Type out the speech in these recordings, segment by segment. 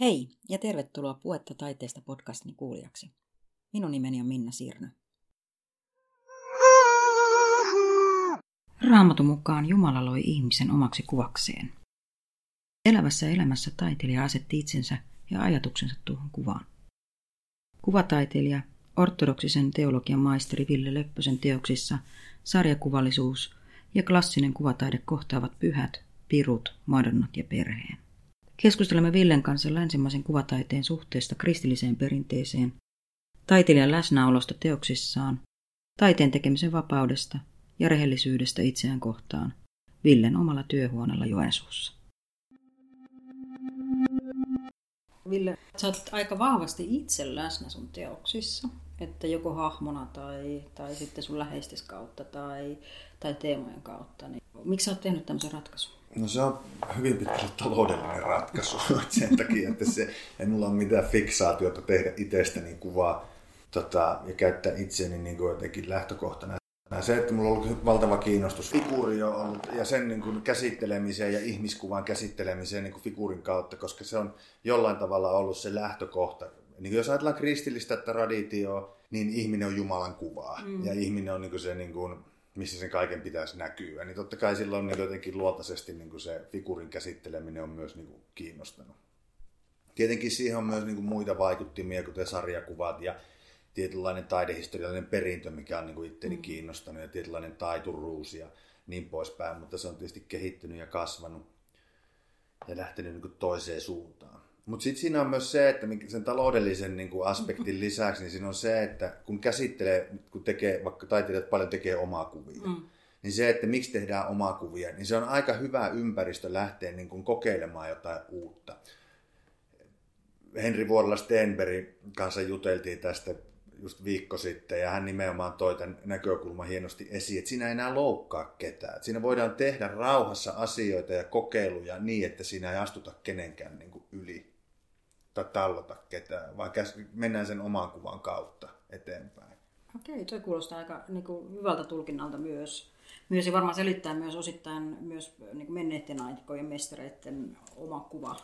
Hei ja tervetuloa Puetta taiteesta podcastin kuulijaksi. Minun nimeni on Minna Sirnö. Raamatun mukaan Jumala loi ihmisen omaksi kuvakseen. Elävässä elämässä taiteilija asetti itsensä ja ajatuksensa tuohon kuvaan. Kuvataiteilija, ortodoksisen teologian maisteri Ville Leppäsen teoksissa sarjakuvallisuus ja klassinen kuvataide kohtaavat pyhät, pirut, madonnat ja perheen. Keskustelemme Villen kanssa länsimaisen kuvataiteen suhteesta kristilliseen perinteeseen, taiteilijan läsnäolosta teoksissaan, taiteen tekemisen vapaudesta ja rehellisyydestä itseään kohtaan Villen omalla työhuoneella Joensuussa. Ville, sä oot aika vahvasti itse läsnä sun teoksissa, että joko hahmona tai, tai sitten sun läheistes kautta tai, tai teemojen kautta. Niin miksi sä oot tehnyt tämmöisen ratkaisun? No se on hyvin pitkälle taloudellinen ratkaisu sen takia, että se, ei mulla ole mitään fiksaatiota tehdä itsestäni kuvaa tota, ja käyttää itseäni niin kuin jotenkin lähtökohtana. Se, että mulla on ollut valtava kiinnostus figuuri on ollut, ja sen niin kuin käsittelemiseen ja ihmiskuvan käsittelemiseen niin kuin figuurin kautta, koska se on jollain tavalla ollut se lähtökohta. Niin jos ajatellaan kristillistä traditioa, niin ihminen on Jumalan kuvaa. Mm. Ja ihminen on niin kuin se niin kuin, missä sen kaiken pitäisi näkyä. Niin totta kai silloin niin jotenkin luotaisesti niin kuin se figuurin käsitteleminen on myös niin kuin kiinnostanut. Tietenkin siihen on myös niin kuin muita vaikuttimia, kuten sarjakuvat ja tietynlainen taidehistoriallinen perintö, mikä on niin kuin itteni mm. kiinnostanut ja tietynlainen taituruus ja niin poispäin, mutta se on tietysti kehittynyt ja kasvanut ja lähtenyt niin kuin toiseen suuntaan. Mutta sitten siinä on myös se, että sen taloudellisen niin kuin aspektin lisäksi, niin siinä on se, että kun käsittelee, kun tekee, vaikka taiteilijat paljon tekee omaa kuvia, mm. niin se, että miksi tehdään omaa kuvia, niin se on aika hyvä ympäristö lähteä niin kuin kokeilemaan jotain uutta. Henri Vuorella Stenberg kanssa juteltiin tästä just viikko sitten, ja hän nimenomaan toi tämän näkökulman hienosti esiin, että siinä ei enää loukkaa ketään. Että siinä voidaan tehdä rauhassa asioita ja kokeiluja niin, että siinä ei astuta kenenkään niin kuin yli tai tallota ketään, vaan mennään sen oman kuvan kautta eteenpäin. Okei, toi kuulostaa aika niin kuin, hyvältä tulkinnalta myös. Myös ja varmaan selittää myös osittain myös niin kuin menneiden aikojen mestareiden oma kuva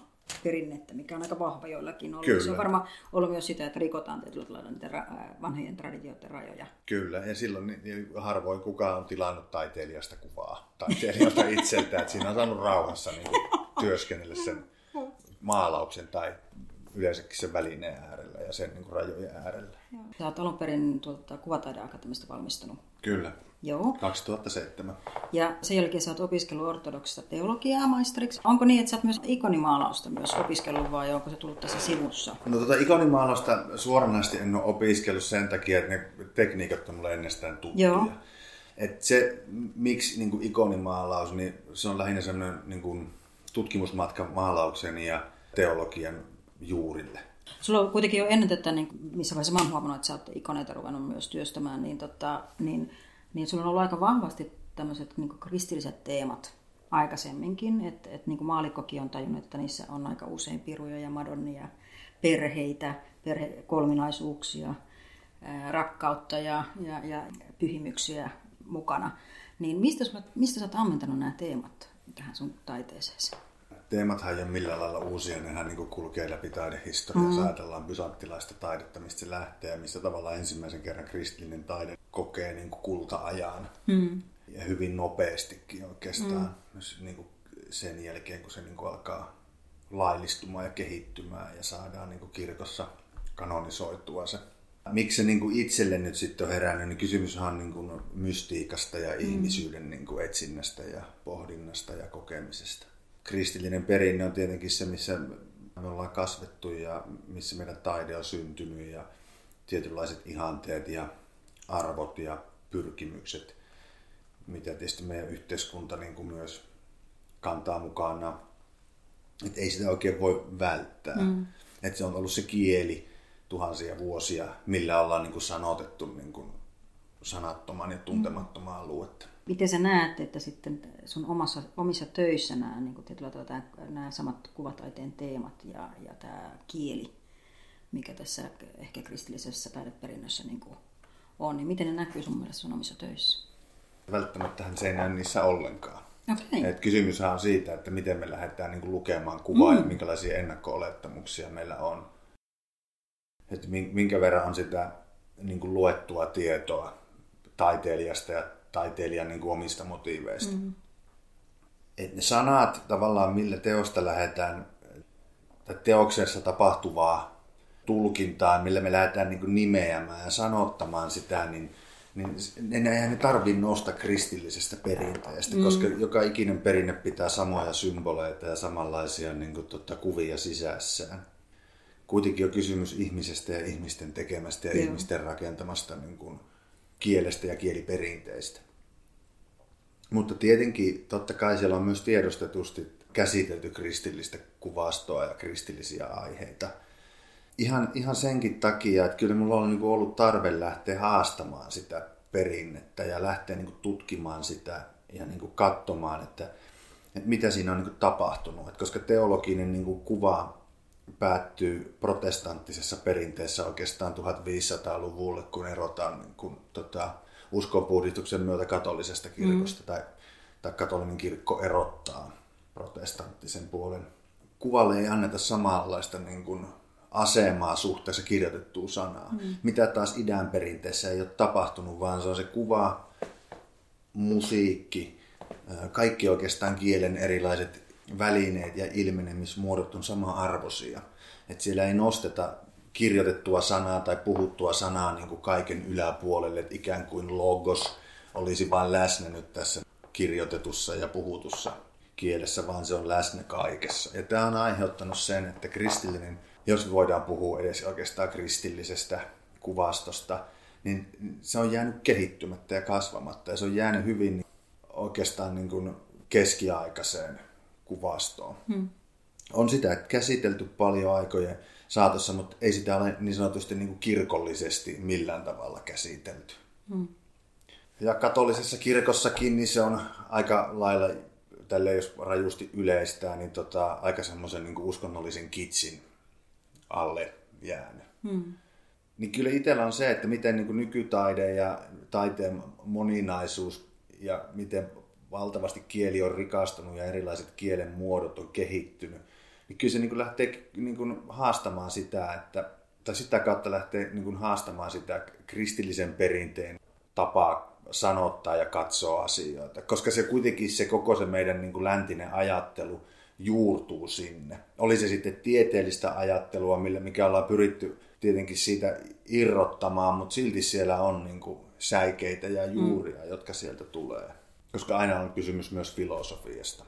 perinnettä, mikä on aika vahva joillakin ollut. Kyllä. Se on varmaan ollut myös sitä, että rikotaan tietyllä niitä vanhojen traditioiden rajoja. Kyllä, ja silloin niin harvoin kukaan on tilannut taiteilijasta kuvaa taiteilijalta itseltä, että siinä on saanut rauhassa niin työskennellä sen maalauksen tai yleensäkin sen välineen äärellä ja sen niin kuin rajojen äärellä. Joo. Sä oot alun perin tuota, Kuvataideakatemista valmistunut. Kyllä. Joo. 2007. Ja sen jälkeen sä oot opiskellut ortodoksista teologiaa maisteriksi. Onko niin, että sä oot myös ikonimaalausta myös opiskellut vai onko se tullut tässä sivussa? No tota ikonimaalausta suoranaisesti en ole opiskellut sen takia, että ne tekniikat on mulle ennestään tuttuja. Joo. Et se, miksi niin kuin ikonimaalaus, niin se on lähinnä semmoinen niin kuin tutkimusmatka maalauksen ja teologian juurille. Sulla on kuitenkin jo ennen tätä, niin missä vaiheessa mä oon huomannut, että sä oot ikoneita ruvennut myös työstämään, niin, tota, niin, niin sulla on ollut aika vahvasti tämmöiset niin kristilliset teemat aikaisemminkin. Että et, niin maalikkokin on tajunnut, että niissä on aika usein piruja ja madonnia, perheitä, perhekolminaisuuksia, rakkautta ja, ja, ja pyhimyksiä mukana. Niin mistä, mistä sä oot ammentanut nämä teemat tähän sun taiteeseen? Teemathan ei ole millään lailla uusia, nehän niin kulkee läpi taidehistoriaa. Mm. ajatellaan bysanttilaista taidetta, mistä se lähtee ja missä tavallaan ensimmäisen kerran kristillinen taide kokee niin kuin kulta-ajan. Mm. Ja hyvin nopeastikin oikeastaan mm. myös niin kuin sen jälkeen, kun se niin kuin alkaa laillistumaan ja kehittymään ja saadaan niin kuin kirkossa kanonisoitua se. Miksi se niin kuin itselle nyt sitten on herännyt, niin kysymys on niin kuin mystiikasta ja mm. ihmisyyden niin kuin etsinnästä ja pohdinnasta ja kokemisesta kristillinen perinne on tietenkin se, missä me ollaan kasvettu ja missä meidän taide on syntynyt ja tietynlaiset ihanteet ja arvot ja pyrkimykset, mitä tietysti meidän yhteiskunta niin kuin myös kantaa mukana. Et ei sitä oikein voi välttää. Mm. Et se on ollut se kieli tuhansia vuosia, millä ollaan niin kuin sanotettu niin kuin sanattoman ja tuntemattoman aluetta. Miten sä näet, että sitten sun omassa, omissa töissä nämä, niin kuin nämä samat kuvataiteen teemat ja, ja tämä kieli, mikä tässä ehkä kristillisessä taideperinnössä niin kuin on, niin miten ne näkyy sun mielestä sun omissa töissä? Välttämättä se ei näy niissä ollenkaan. Okay. Et kysymyshän on siitä, että miten me lähdetään niin kuin lukemaan kuvaa mm. ja minkälaisia ennakko-olettamuksia meillä on. Että minkä verran on sitä niin kuin luettua tietoa taiteilijasta ja taiteilijan niin kuin omista motiiveista. Mm. Et ne sanat tavallaan, millä teosta lähdetään, tai teoksessa tapahtuvaa tulkintaa, millä me lähdetään niin kuin nimeämään ja sanottamaan sitä, niin, niin ne, ne tarvii nousta kristillisestä perinteestä, mm. koska joka ikinen perinne pitää samoja symboleita ja samanlaisia niin kuin, tota, kuvia sisässään. Kuitenkin on kysymys ihmisestä ja ihmisten tekemästä ja Joo. ihmisten rakentamasta niin kuin, kielestä ja kieliperinteistä. Mutta tietenkin totta kai siellä on myös tiedostetusti käsitelty kristillistä kuvastoa ja kristillisiä aiheita. Ihan, ihan senkin takia, että kyllä mulla on niin ollut tarve lähteä haastamaan sitä perinnettä ja lähteä niin tutkimaan sitä ja niin katsomaan, että, mitä siinä on tapahtunut. Koska teologinen kuva päättyy protestanttisessa perinteessä oikeastaan 1500-luvulle, kun erotaan niin kuin, tota, uskonpuhdistuksen myötä katolisesta kirkosta mm. tai, tai katolinen kirkko erottaa protestanttisen puolen. Kuvalle ei anneta samanlaista niin kuin, asemaa suhteessa kirjoitettuun sanaan, mm. mitä taas idän perinteessä ei ole tapahtunut, vaan se on se kuva, musiikki, kaikki oikeastaan kielen erilaiset välineet ja ilmenemismuodot on sama arvoisia. Että siellä ei nosteta kirjoitettua sanaa tai puhuttua sanaa niin kuin kaiken yläpuolelle, että ikään kuin logos olisi vain läsnä nyt tässä kirjoitetussa ja puhutussa kielessä, vaan se on läsnä kaikessa. Ja tämä on aiheuttanut sen, että kristillinen, jos voidaan puhua edes oikeastaan kristillisestä kuvastosta, niin se on jäänyt kehittymättä ja kasvamatta ja se on jäänyt hyvin oikeastaan niin kuin keskiaikaiseen kuvastoon. Hmm. On sitä käsitelty paljon aikojen saatossa, mutta ei sitä ole niin sanotusti niin kuin kirkollisesti millään tavalla käsitelty. Hmm. Ja katolisessa kirkossakin niin se on aika lailla, tälle jos rajusti yleistää, niin tota, aika semmoisen niin uskonnollisen kitsin alle jäänyt. Hmm. Niin kyllä itsellä on se, että miten niin kuin nykytaide ja taiteen moninaisuus ja miten valtavasti kieli on rikastunut ja erilaiset kielen muodot on kehittynyt, niin kyllä se niin kuin lähtee niin kuin haastamaan sitä, että, tai sitä kautta lähtee niin kuin haastamaan sitä kristillisen perinteen tapaa sanottaa ja katsoa asioita. Koska se kuitenkin se koko se meidän niin kuin läntinen ajattelu juurtuu sinne. Oli se sitten tieteellistä ajattelua, millä, mikä ollaan pyritty tietenkin siitä irrottamaan, mutta silti siellä on niin kuin säikeitä ja juuria, mm. jotka sieltä tulee. Koska aina on kysymys myös filosofiasta.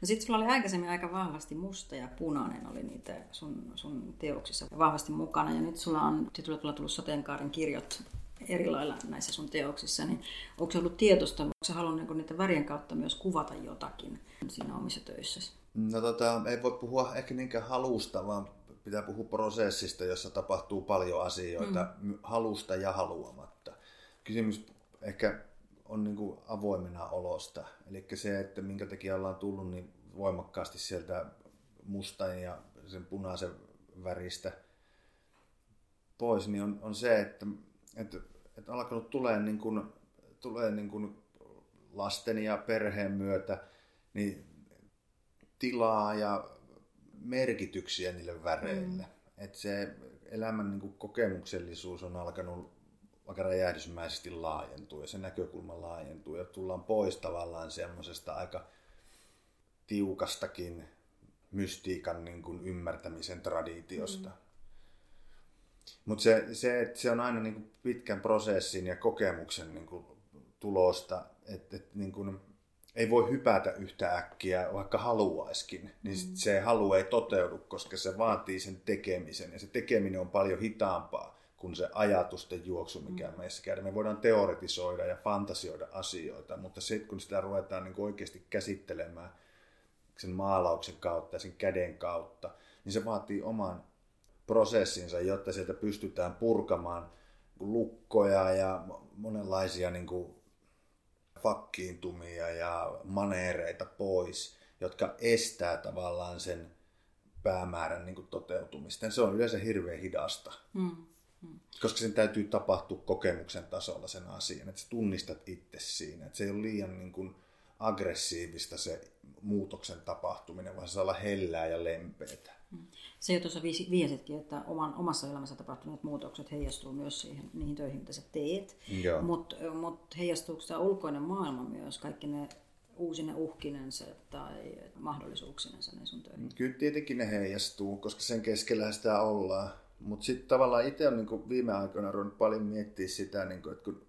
No sitten sulla oli aikaisemmin aika vahvasti musta ja punainen oli niitä sun, sun teoksissa vahvasti mukana. Ja nyt sulla on tietyllä tavalla tullut sateenkaaren kirjot eri lailla näissä sun teoksissa. Niin onko se ollut tietoista, onko sä halunnut niin niiden värien kautta myös kuvata jotakin siinä omissa töissäsi? No tota, ei voi puhua ehkä niinkään halusta, vaan pitää puhua prosessista, jossa tapahtuu paljon asioita mm. halusta ja haluamatta. Kysymys ehkä on niin kuin avoimena olosta. Eli se, että minkä takia ollaan tullut niin voimakkaasti sieltä mustan ja sen punaisen väristä pois, niin on, on se, että, että, että on alkanut tulee, niin kuin, tulee niin kuin lasten ja perheen myötä niin tilaa ja merkityksiä niille väreille. Mm. Että se elämän niin kuin kokemuksellisuus on alkanut vaikka räjähdysmäisesti laajentuu ja se näkökulma laajentuu ja tullaan pois tavallaan semmoisesta aika tiukastakin mystiikan niin kuin ymmärtämisen traditiosta. Mm. Mutta se, se, se on aina niin kuin pitkän prosessin ja kokemuksen niin kuin tulosta, että et niin ei voi hypätä yhtä äkkiä, vaikka haluaiskin, niin mm. se halu ei toteudu, koska se vaatii sen tekemisen ja se tekeminen on paljon hitaampaa kuin se ajatusten juoksu, mikä mm. meissä käydään. Me voidaan teoretisoida ja fantasioida asioita, mutta sitten kun sitä ruvetaan niin kuin oikeasti käsittelemään sen maalauksen kautta ja sen käden kautta, niin se vaatii oman prosessinsa, jotta sieltä pystytään purkamaan lukkoja ja monenlaisia niin kuin fakkiintumia ja maneereita pois, jotka estää tavallaan sen päämäärän niin kuin toteutumista. Ja se on yleensä hirveän hidasta. Mm. Koska sen täytyy tapahtua kokemuksen tasolla sen asian, että sä tunnistat itse siinä. Että se ei ole liian niin kuin aggressiivista se muutoksen tapahtuminen, vaan se saa olla hellää ja lempeätä. Se jo tuossa viesitkin, että oman, omassa elämässä tapahtuneet muutokset heijastuu myös siihen, niihin töihin, mitä sä teet. Mutta mut heijastuuko tämä ulkoinen maailma myös, kaikki ne uusine uhkinensa tai mahdollisuuksinensa ne sun töihin? Kyllä tietenkin ne heijastuu, koska sen keskellä sitä ollaan. Mutta sitten tavallaan itse on niin viime aikoina ruvennut paljon miettiä sitä, niin kuin, että kun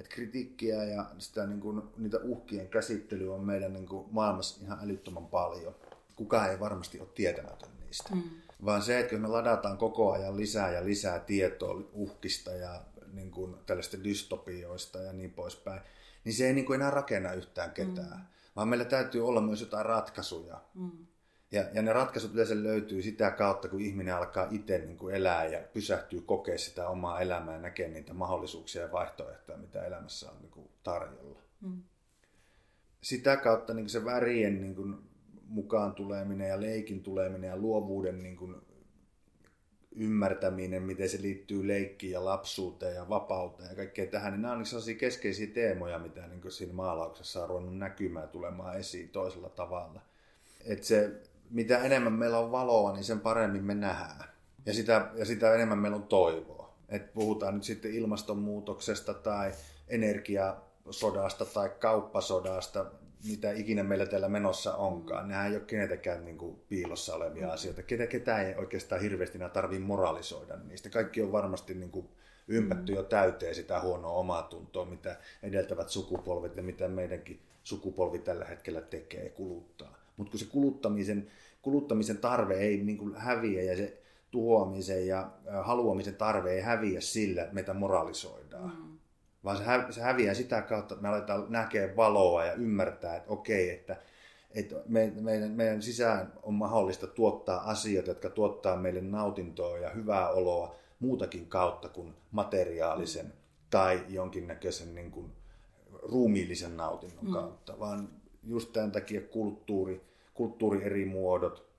että kritiikkiä ja sitä, niin kuin, niitä uhkien käsittelyä on meidän niin kuin, maailmassa ihan älyttömän paljon. Kukaan ei varmasti ole tietämätön niistä. Mm. Vaan se, että jos me ladataan koko ajan lisää ja lisää tietoa uhkista ja niin kuin, tällaista dystopioista ja niin poispäin, niin se ei niin kuin, enää rakenna yhtään ketään. Mm. Vaan meillä täytyy olla myös jotain ratkaisuja. Mm. Ja, ja ne ratkaisut yleensä löytyy sitä kautta, kun ihminen alkaa itse niin kuin elää ja pysähtyy kokea sitä omaa elämää ja näkee niitä mahdollisuuksia ja vaihtoehtoja, mitä elämässä on niin kuin tarjolla. Mm. Sitä kautta niin kuin se värien niin kuin mukaan tuleminen ja leikin tuleminen ja luovuuden niin kuin ymmärtäminen, miten se liittyy leikkiin ja lapsuuteen ja vapauteen ja kaikkea tähän, niin nämä on niin sellaisia keskeisiä teemoja, mitä niin siinä maalauksessa on ruvennut näkymään tulemaan esiin toisella tavalla. Että se mitä enemmän meillä on valoa, niin sen paremmin me nähdään. Ja sitä, ja sitä enemmän meillä on toivoa. Et puhutaan nyt sitten ilmastonmuutoksesta tai energiasodasta tai kauppasodasta, mitä ikinä meillä täällä menossa onkaan. Nehän ei ole kenetäkään niin kuin piilossa olevia mm. asioita. Ketä, ketään ei oikeastaan hirveästi enää tarvitse moralisoida niistä. Kaikki on varmasti niin kuin ympätty mm. jo täyteen sitä huonoa omaa tuntoa, mitä edeltävät sukupolvet ja mitä meidänkin sukupolvi tällä hetkellä tekee ja kuluttaa. Mutta kun se kuluttamisen, kuluttamisen tarve ei niin kuin häviä ja se tuhoamisen ja haluamisen tarve ei häviä sillä, että meitä moralisoidaan. Mm. Vaan se, hä- se häviää sitä kautta, että me aletaan näkeä valoa ja ymmärtää, että okei, että, että me, meidän, meidän sisään on mahdollista tuottaa asioita, jotka tuottaa meille nautintoa ja hyvää oloa muutakin kautta kuin materiaalisen mm. tai jonkinnäköisen niin kuin, ruumiillisen nautinnon mm. kautta, vaan just tämän takia kulttuuri, kulttuuri eri muodot,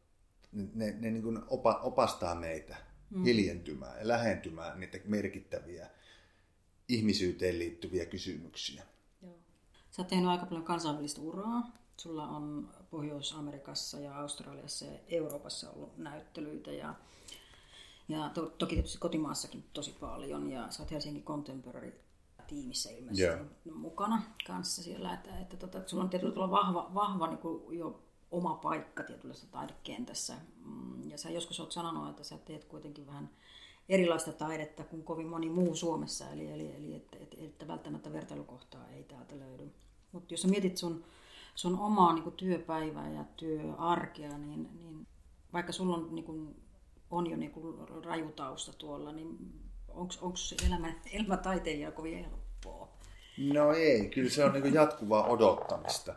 ne, ne niin kuin opa, opastaa meitä mm. hiljentymään ja lähentymään niitä merkittäviä ihmisyyteen liittyviä kysymyksiä. Joo. Sä oot tehnyt aika paljon kansainvälistä uraa. Sulla on Pohjois-Amerikassa ja Australiassa ja Euroopassa ollut näyttelyitä ja, ja to, toki tietysti kotimaassakin tosi paljon. Ja sä oot Helsingin Contemporary tiimissä ilmeisesti yeah. mukana kanssa siellä, että, että, tota, että sulla on tietyllä vahva, vahva niin kuin jo oma paikka tietyllä taidekentässä. Mm, ja sä joskus olet sanonut, että sä teet kuitenkin vähän erilaista taidetta kuin kovin moni muu Suomessa, eli, eli, eli että, että, että välttämättä vertailukohtaa ei täältä löydy. Mutta jos sä mietit sun, sun omaa niin työpäivää ja työarkea, niin, niin vaikka sulla on, niin kuin, on jo niin kuin rajutausta tuolla, niin onko elämä, elämä taiteilija kovin helppoa? No ei, kyllä se on niin jatkuvaa odottamista.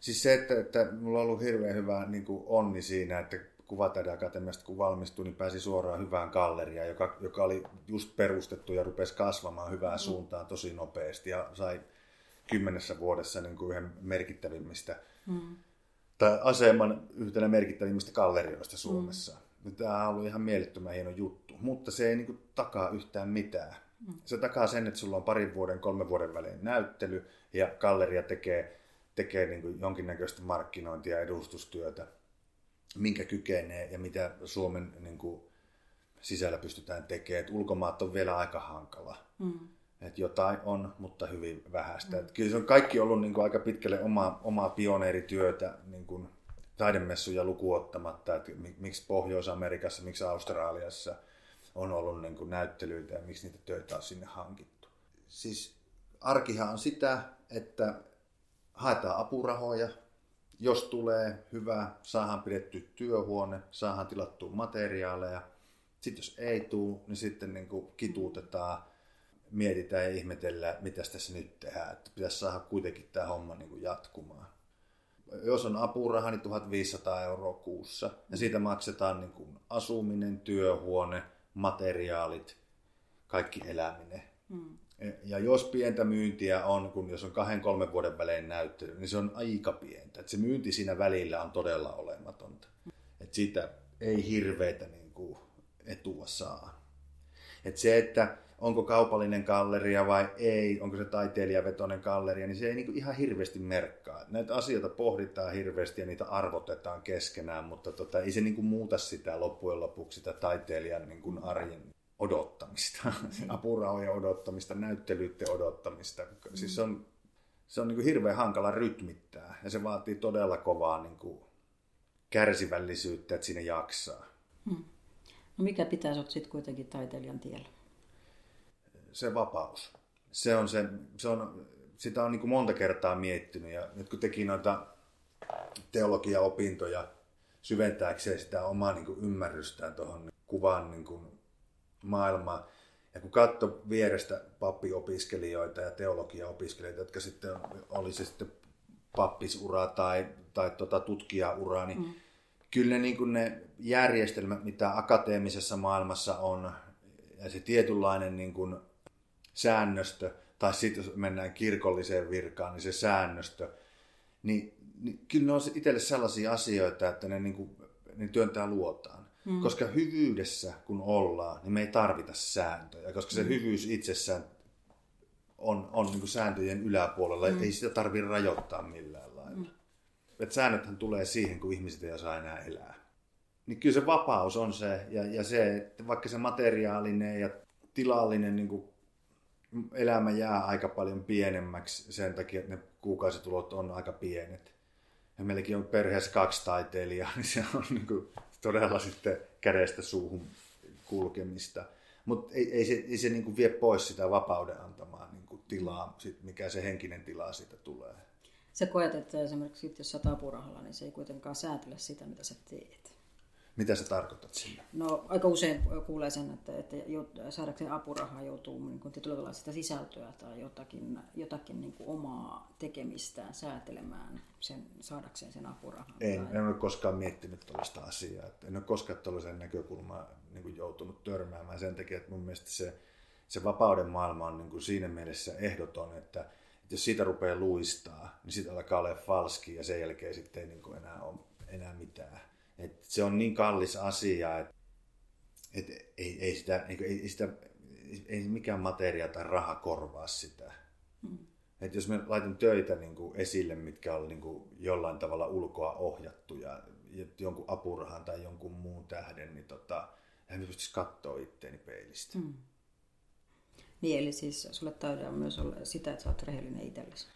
Siis se, että, että mulla on ollut hirveän hyvä niin kuin onni siinä, että kuvataideakatemiasta kun valmistui, niin pääsi suoraan hyvään galleriaan, joka, joka oli just perustettu ja rupesi kasvamaan hyvään mm. suuntaan tosi nopeasti ja sai kymmenessä vuodessa niin kuin yhden merkittävimmistä, mm. tai aseman yhtenä merkittävimmistä gallerioista Suomessa. Mm. Tämä on ollut ihan mielettömän hieno juttu, mutta se ei niin kuin, takaa yhtään mitään. Mm. Se takaa sen, että sulla on parin vuoden, kolmen vuoden välein näyttely ja galleria tekee, tekee niin kuin jonkinnäköistä markkinointia ja edustustyötä, minkä kykenee ja mitä Suomen niin kuin, sisällä pystytään tekemään. Et ulkomaat on vielä aika hankala. Mm. Et jotain on, mutta hyvin vähäistä. Mm. Et kyllä se on kaikki ollut niin kuin, aika pitkälle omaa, omaa pioneerityötä niin kuin, taidemessuja lukuottamatta, että miksi Pohjois-Amerikassa, miksi Australiassa on ollut niin kuin näyttelyitä ja miksi niitä töitä on sinne hankittu. Siis arkihan on sitä, että haetaan apurahoja, jos tulee hyvä, saadaan pidetty työhuone, saadaan tilattua materiaaleja. Sitten jos ei tule, niin sitten niin kuin kituutetaan, mietitään ja ihmetellään, mitä tässä nyt tehdään. Että pitäisi saada kuitenkin tämä homma niin kuin jatkumaan jos on apuraha, niin 1500 euroa kuussa. Ja siitä maksetaan niin kuin asuminen, työhuone, materiaalit, kaikki eläminen. Hmm. Ja jos pientä myyntiä on, kun jos on kahden, kolmen vuoden välein näyttely, niin se on aika pientä. Et se myynti siinä välillä on todella olematonta. Et siitä ei hirveitä niin kuin etua saa. Et se, että onko kaupallinen galleria vai ei, onko se taiteilijavetoinen galleria, niin se ei niin ihan hirveästi merkkaa. Näitä asioita pohditaan hirveästi ja niitä arvotetaan keskenään, mutta tota, ei se niin muuta sitä loppujen lopuksi sitä taiteilijan niin kuin arjen odottamista, apurahojen odottamista, näyttelyiden odottamista. Mm. Siis se on, se on niin kuin hirveän hankala rytmittää ja se vaatii todella kovaa niin kuin kärsivällisyyttä, että siinä jaksaa. Hmm. No mikä pitäisi olla sitten kuitenkin taiteilijan tiellä? Se vapaus. Se on se, se on, sitä on niin kuin monta kertaa miettinyt ja nyt kun teki noita teologiaopintoja syventääkseen sitä omaa niin kuin ymmärrystään tuohon kuvan niin kuin maailmaan, ja kun katso vierestä pappiopiskelijoita ja teologiaopiskelijoita, jotka sitten oli se sitten pappisura tai, tai tota tutkijaura, niin mm. kyllä ne, niin kuin ne järjestelmät, mitä akateemisessa maailmassa on, ja se tietynlainen niin kuin säännöstö, tai sitten jos mennään kirkolliseen virkaan, niin se säännöstö, niin, niin kyllä ne on itselle sellaisia asioita, että ne, niin kuin, ne työntää luotaan. Mm. Koska hyvyydessä kun ollaan, niin me ei tarvita sääntöjä, koska se mm. hyvyys itsessään on, on niin kuin sääntöjen yläpuolella, mm. ei sitä tarvitse rajoittaa millään lailla. Mm. Et säännöthän tulee siihen, kun ihmiset ei osaa enää elää. Niin kyllä se vapaus on se, ja, ja se, että vaikka se materiaalinen ja tilallinen niin kuin elämä jää aika paljon pienemmäksi sen takia, että ne kuukausitulot on aika pienet. Ja meilläkin on perheessä kaksi taiteilijaa, niin se on niin kuin todella sitten kädestä suuhun kulkemista. Mutta ei, ei se, ei se niinku vie pois sitä vapauden antamaa niinku tilaa, sit mikä se henkinen tila siitä tulee. Sä koet, että esimerkiksi jos sä apurahalla, niin se ei kuitenkaan säätele sitä, mitä sä teet. Mitä sä tarkoitat sillä? No aika usein kuulee sen, että, että saadakseen apurahaa joutuu niin kuin sitä sisältöä tai jotakin, jotakin niin kuin omaa tekemistään säätelemään sen, saadakseen sen apurahan. En, tai... en ole koskaan miettinyt tällaista asiaa. Että en ole koskaan tällaisen näkökulman niin kuin joutunut törmäämään sen takia, että mun mielestä se, se vapauden maailma on niin kuin siinä mielessä ehdoton, että, että jos siitä rupeaa luistaa, niin sitten alkaa olla falski ja sen jälkeen sitten ei niin kuin enää ole enää mitään et se on niin kallis asia, että et ei, ei, sitä, ei, ei, sitä, ei mikään materia tai raha korvaa sitä. Mm. Et jos me laitan töitä niin kuin esille, mitkä on niin kuin jollain tavalla ulkoa ohjattuja, jonkun apurahan tai jonkun muun tähden, niin tota, en pystyisi katsoa itteeni peilistä. Mm. Niin, eli siis sulle taide on myös olla sitä, että sä oot rehellinen itsellesi.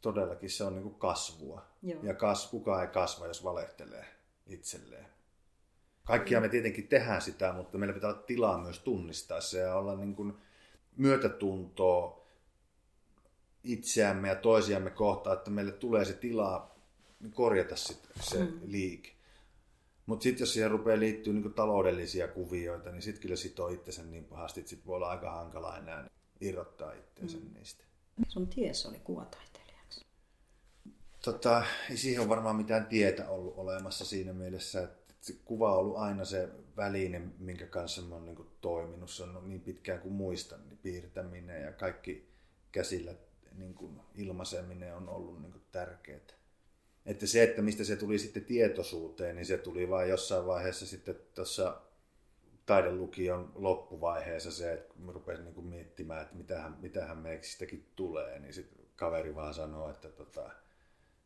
Todellakin se on niin kuin kasvua. Joo. Ja kas, kukaan ei kasva, jos valehtelee itselleen. Kaikkia me tietenkin tehdään sitä, mutta meillä pitää olla tilaa myös tunnistaa se ja olla niin kuin myötätuntoa itseämme ja toisiamme kohtaan, että meille tulee se tilaa korjata sit se mm. liike. Mutta sitten jos siihen rupeaa liittyä niinku taloudellisia kuvioita, niin sitten kyllä sitoo itsensä niin pahasti, että sit voi olla aika hankala enää irrottaa itsensä mm. niistä. Sun ties oli kuvataite tota, ei siihen ole varmaan mitään tietä ollut olemassa siinä mielessä, että se kuva on ollut aina se väline, minkä kanssa mä oon niin toiminut. Se on niin pitkään kuin muistan, niin piirtäminen ja kaikki käsillä niin kuin ilmaiseminen on ollut niin kuin tärkeää. Että se, että mistä se tuli sitten tietoisuuteen, niin se tuli vain jossain vaiheessa sitten tuossa taidelukion loppuvaiheessa se, että mä rupesin niin kuin miettimään, että mitähän, mitähän meeksistäkin tulee, niin sitten kaveri vaan sanoo, että tota,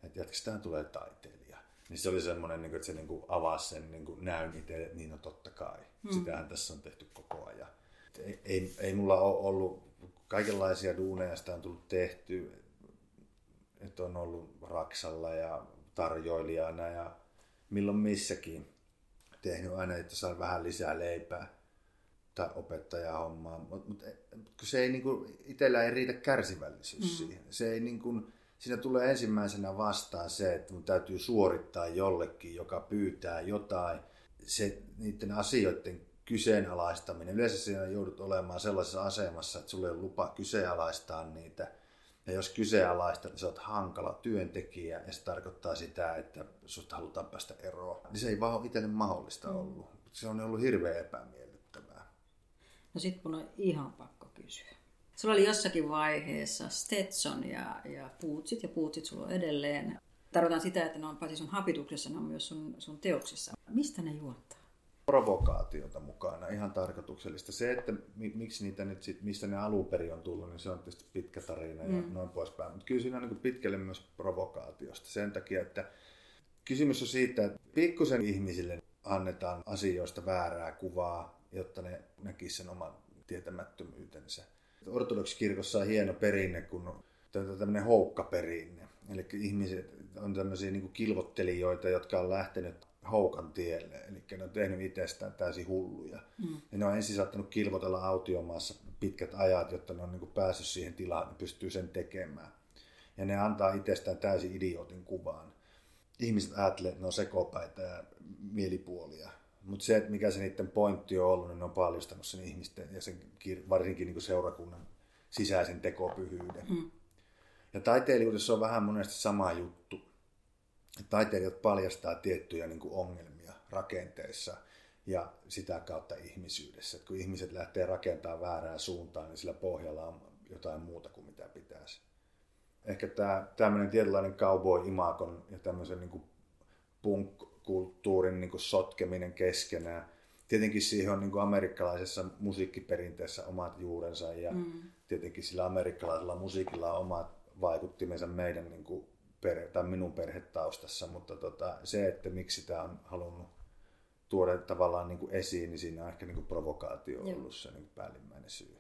että jatkostaan tulee taiteilija. Niin se oli semmoinen, niin että se niin avasi sen niin näyn itse, että niin on totta kai. Mm. Sitähän tässä on tehty koko ajan. Ei, ei, ei mulla ole ollut kaikenlaisia duuneja, sitä on tullut tehty. Että on ollut Raksalla ja tarjoilijana ja milloin missäkin tehnyt aina, että saa vähän lisää leipää tai opettajahommaa. Mutta mut, mut, se ei niinku, itsellä ei riitä kärsivällisyys mm. siihen. Se ei niinku, siinä tulee ensimmäisenä vastaan se, että mun täytyy suorittaa jollekin, joka pyytää jotain. Se, niiden asioiden kyseenalaistaminen. Yleensä siinä joudut olemaan sellaisessa asemassa, että sulle on lupa kyseenalaistaa niitä. Ja jos kyseenalaista, niin sä oot hankala työntekijä ja se tarkoittaa sitä, että susta halutaan päästä eroon. Niin se ei vaan ole itselle mahdollista mm. ollut. Se on ollut hirveän epämiellyttävää. No sit mun on ihan pakko kysyä. Sulla oli jossakin vaiheessa Stetson ja, ja puutsit, ja puutsit sulla on edelleen. Tarkoitan sitä, että ne on paitsi sun hapituksessa, ne on myös sun, sun teoksissa. Mistä ne juottaa? provokaatiota mukana, ihan tarkoituksellista. Se, että miksi niitä nyt sit, mistä ne alun perin on tullut, niin se on tietysti pitkä tarina ja mm. noin poispäin. Mutta kyllä siinä on niin pitkälle myös provokaatiosta. Sen takia, että kysymys on siitä, että pikkusen ihmisille annetaan asioista väärää kuvaa, jotta ne näkisivät sen oman tietämättömyytensä. Ortodoksikirkossa on hieno perinne, kun on tämmöinen houkkaperinne. Eli ihmiset on tämmöisiä niin kilvottelijoita, jotka on lähtenyt houkan tielle. Eli ne on tehnyt itsestään täysin hulluja. Mm. Ja ne on ensin saattanut kilvotella autiomaassa pitkät ajat, jotta ne on niin päässyt siihen tilaan, että pystyy sen tekemään. Ja ne antaa itsestään täysin idiootin kuvaan. Ihmiset ajattelee, että ne on sekopäitä ja mielipuolia. Mutta se, että mikä se niiden pointti on ollut, niin ne on paljastanut sen ihmisten ja sen varsinkin niin seurakunnan sisäisen tekopyhyyden. Mm. Ja taiteilijuudessa on vähän monesti sama juttu taiteilijat paljastaa tiettyjä niin kuin ongelmia rakenteissa ja sitä kautta ihmisyydessä. Et kun ihmiset lähtee rakentamaan väärään suuntaan, niin sillä pohjalla on jotain muuta kuin mitä pitäisi. Ehkä tämä tämmöinen tietynlainen cowboy-imakon ja tämmöisen niin punk-kulttuurin niin kuin sotkeminen keskenään. Tietenkin siihen on niin kuin amerikkalaisessa musiikkiperinteessä omat juurensa ja mm. tietenkin sillä amerikkalaisella musiikilla on omat vaikuttimensa meidän niin kuin perhe, tai minun perhetaustassa, mutta tota, se, että miksi tämä on halunnut tuoda tavallaan niin kuin esiin, niin siinä on ehkä niin kuin provokaatio ollut Joo. se niin päällimmäinen syy.